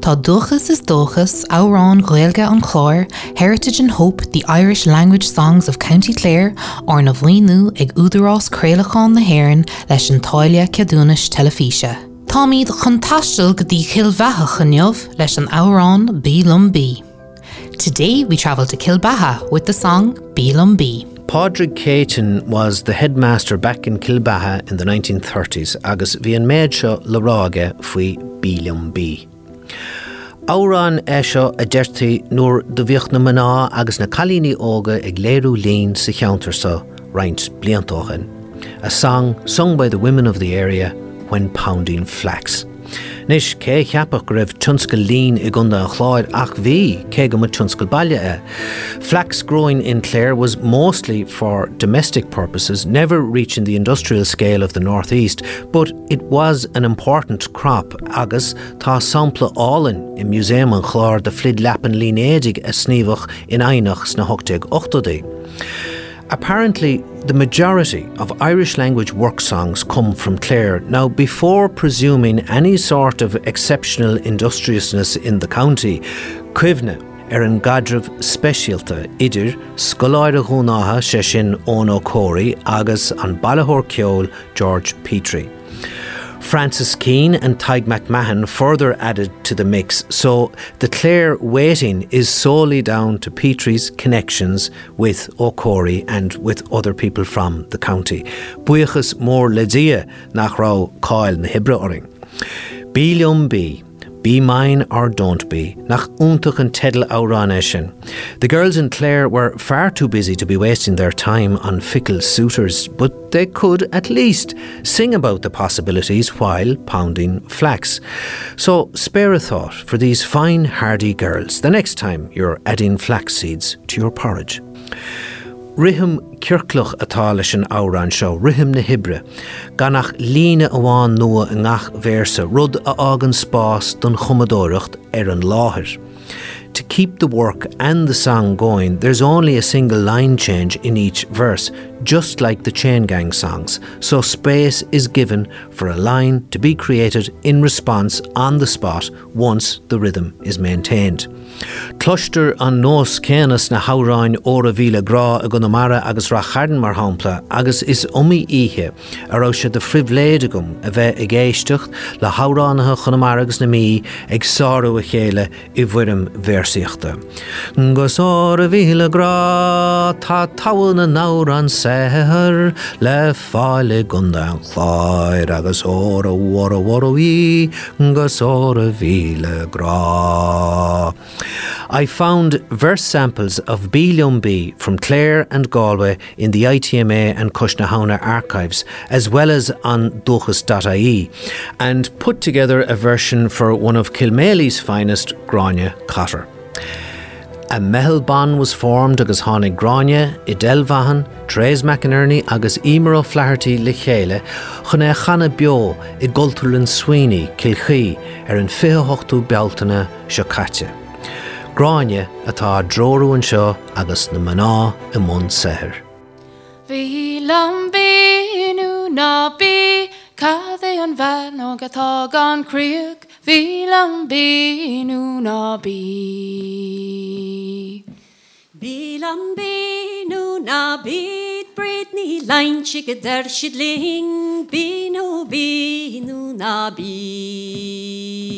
Tá duchas is dóchas árán ghilge an chláir, Heritage and Hope, the Irish language songs of County Clare, or na bhhaú ag údarrás créalachán na héan leis an táile ceadúnas telefíe. Tá míad chun taistil go dtí chilbhethe chunneomh leis an árán Bílum B. Today we travel to Kilbaha with the song Bílum B. Padraig Caton was the headmaster back in Kilbaha in the 1930s agus bhí an méid seo leráge faoi Bílum B. Árán é seo a deirtaí nuair do bhíocht na maná agus na chalíní óga ag léirú líon sa cheantar sa reinint bliantóchan. A song sung by the women of the area when pounding flax. Chláir ach e. Flax growing in Clare was mostly for domestic purposes, never reaching the industrial scale of the northeast, but it was an important crop agus tá sampla álan i muséum an chláir de flid lepan línédig a sníomhach in einach sna 8 8 Apparently, the majority of Irish language work songs come from Clare. Now, before presuming any sort of exceptional industriousness in the county, Cuivne ar er an gadrah idir scoláide húnátha sé sin ón agus an bailthir ceol George Petrie. Francis Keane and Tig McMahon further added to the mix, so the Clare weighting is solely down to Petrie's connections with O'Curry and with other people from the county. Buchas mór ledia nach rá cáil na Hibre oring. Bílium bí, Be mine or don't be, nach an tedal árán. The girls in Clare were far too busy to be wasting their time on fickle suitors, but they could at least sing about the possibilities while pounding flax. So spare a thought for these fine hardy girls the next time you're adding flax seeds to your porridge. Rihim circlach atá leis an árán seo rihim na hibre, ganach líne amháin nua a ngach versa rud a agan spás don chumadóirecht ar an láthir. To keep the work and the song going, there's only a single line change in each verse, just like the Chain Gang songs, so space is given for a line to be created in response on the spot once the rhythm is maintained. Cluster an nós céanas na háráin óra bhíle grá a go namara agus ra chadan mar hápla agus is omí ihe ará se de frihléide gom a bheith i ggéistecht le háránathe chunamaragus na mí ag sáú a chéile i bhuiim versiíochta. Gus ára bhíle grá tá tahan na náir an séthir le fáile gunda an chláir agus óra bhhar bhhaí gus óra bhíle grá. I found verse samples of B from Clare and Galway in the ITMA and Cushnahauna archives, as well as on duchas.ie, and put together a version for one of Kilmaley's finest, Grania Cotter. A mehelban was formed agus tháinig Grania, i Delvahan, Tréis McInerney agus imar Flaherty le chéile chun é chana Sweeney, Kilchaí ar an féhochtú bealtainna seo caite. gráine atá drórúin seo agus na maná i món sethir. Bhí lambíú nábí cad é an bhean agatá anríoch hí lambíú nábí. Bí lambíú nábíd breid ní leintse go d deir siad ling bí nó bíú nábí.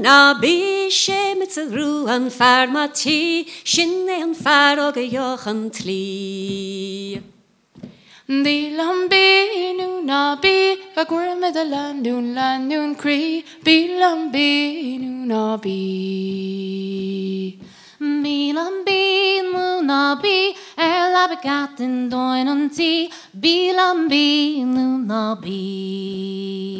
na bishe mit ze ru an farmati shinne an faroge jochen tli. Di lambi nu na bi a gwr me a landún landún cri Bi lambi nu na bi. Mi lambi nu na bi e la be gatin doin an ti Bi lambi nu na bi.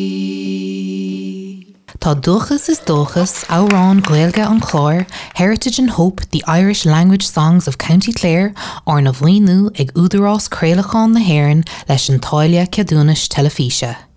Tá duchas is dóchas árán ghilge an chláir, Heritage and Hope, the Irish Language Songs of County Clare, ar na bhhaú ag údarrás créalachán na hhéann leis an táile ceadúnas telefíe.